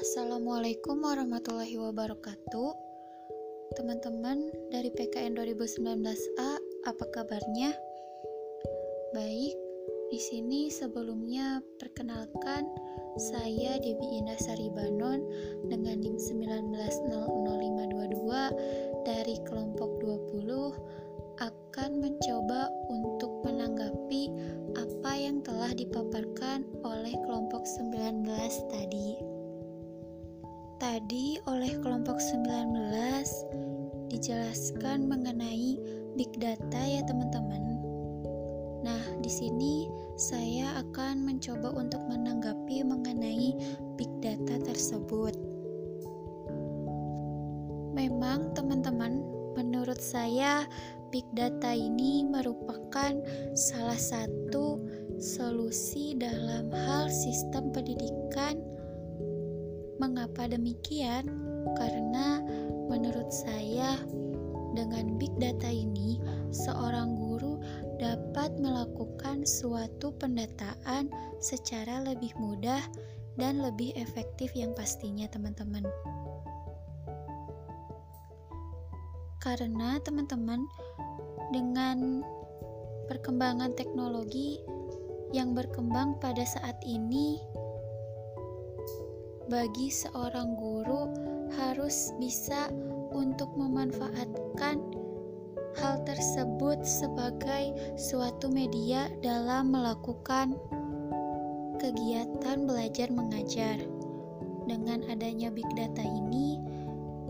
Assalamualaikum warahmatullahi wabarakatuh. Teman-teman dari PKN 2019A, apa kabarnya? Baik, di sini sebelumnya perkenalkan saya Debi Indah Saribanon dengan NIM 19000522 dari kelompok 20 akan mencoba untuk menanggapi apa yang telah dipaparkan oleh kelompok 19 tadi. Tadi oleh kelompok 19 dijelaskan mengenai big data ya teman-teman. Nah, di sini saya akan mencoba untuk menanggapi mengenai big data tersebut. Memang teman-teman, menurut saya big data ini merupakan salah satu solusi dalam hal sistem pendidikan Mengapa demikian? Karena menurut saya dengan big data ini seorang guru dapat melakukan suatu pendataan secara lebih mudah dan lebih efektif yang pastinya teman-teman. Karena teman-teman dengan perkembangan teknologi yang berkembang pada saat ini bagi seorang guru harus bisa untuk memanfaatkan hal tersebut sebagai suatu media dalam melakukan kegiatan belajar mengajar. Dengan adanya big data ini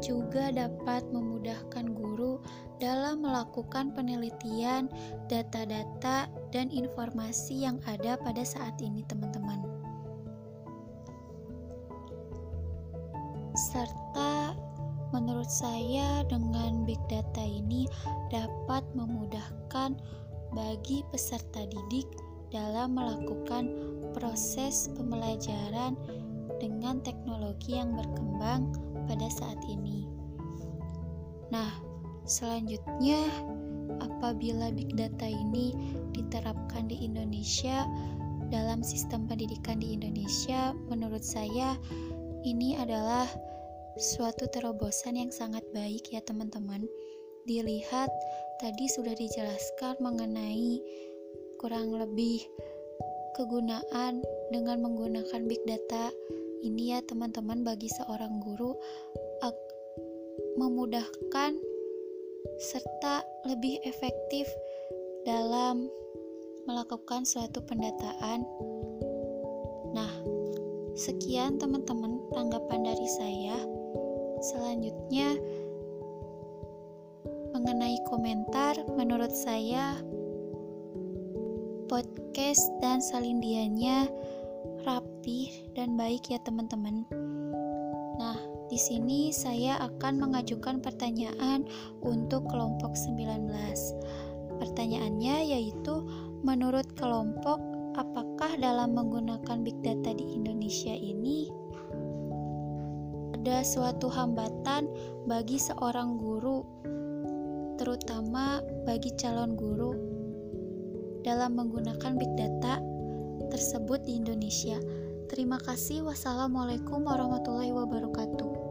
juga dapat memudahkan guru dalam melakukan penelitian data-data dan informasi yang ada pada saat ini, teman-teman. Serta menurut saya dengan big data ini dapat memudahkan bagi peserta didik dalam melakukan proses pembelajaran dengan teknologi yang berkembang pada saat ini. Nah, selanjutnya apabila big data ini diterapkan di Indonesia dalam sistem pendidikan di Indonesia, menurut saya ini adalah suatu terobosan yang sangat baik ya teman-teman. Dilihat tadi sudah dijelaskan mengenai kurang lebih kegunaan dengan menggunakan big data ini ya teman-teman bagi seorang guru memudahkan serta lebih efektif dalam melakukan suatu pendataan. Sekian teman-teman tanggapan dari saya. Selanjutnya, mengenai komentar, menurut saya podcast dan salindiannya rapi dan baik ya teman-teman. Nah, di sini saya akan mengajukan pertanyaan untuk kelompok 19. Pertanyaannya yaitu menurut kelompok apakah dalam menggunakan big data di Indonesia ini ada suatu hambatan bagi seorang guru, terutama bagi calon guru, dalam menggunakan big data tersebut di Indonesia. Terima kasih. Wassalamualaikum warahmatullahi wabarakatuh.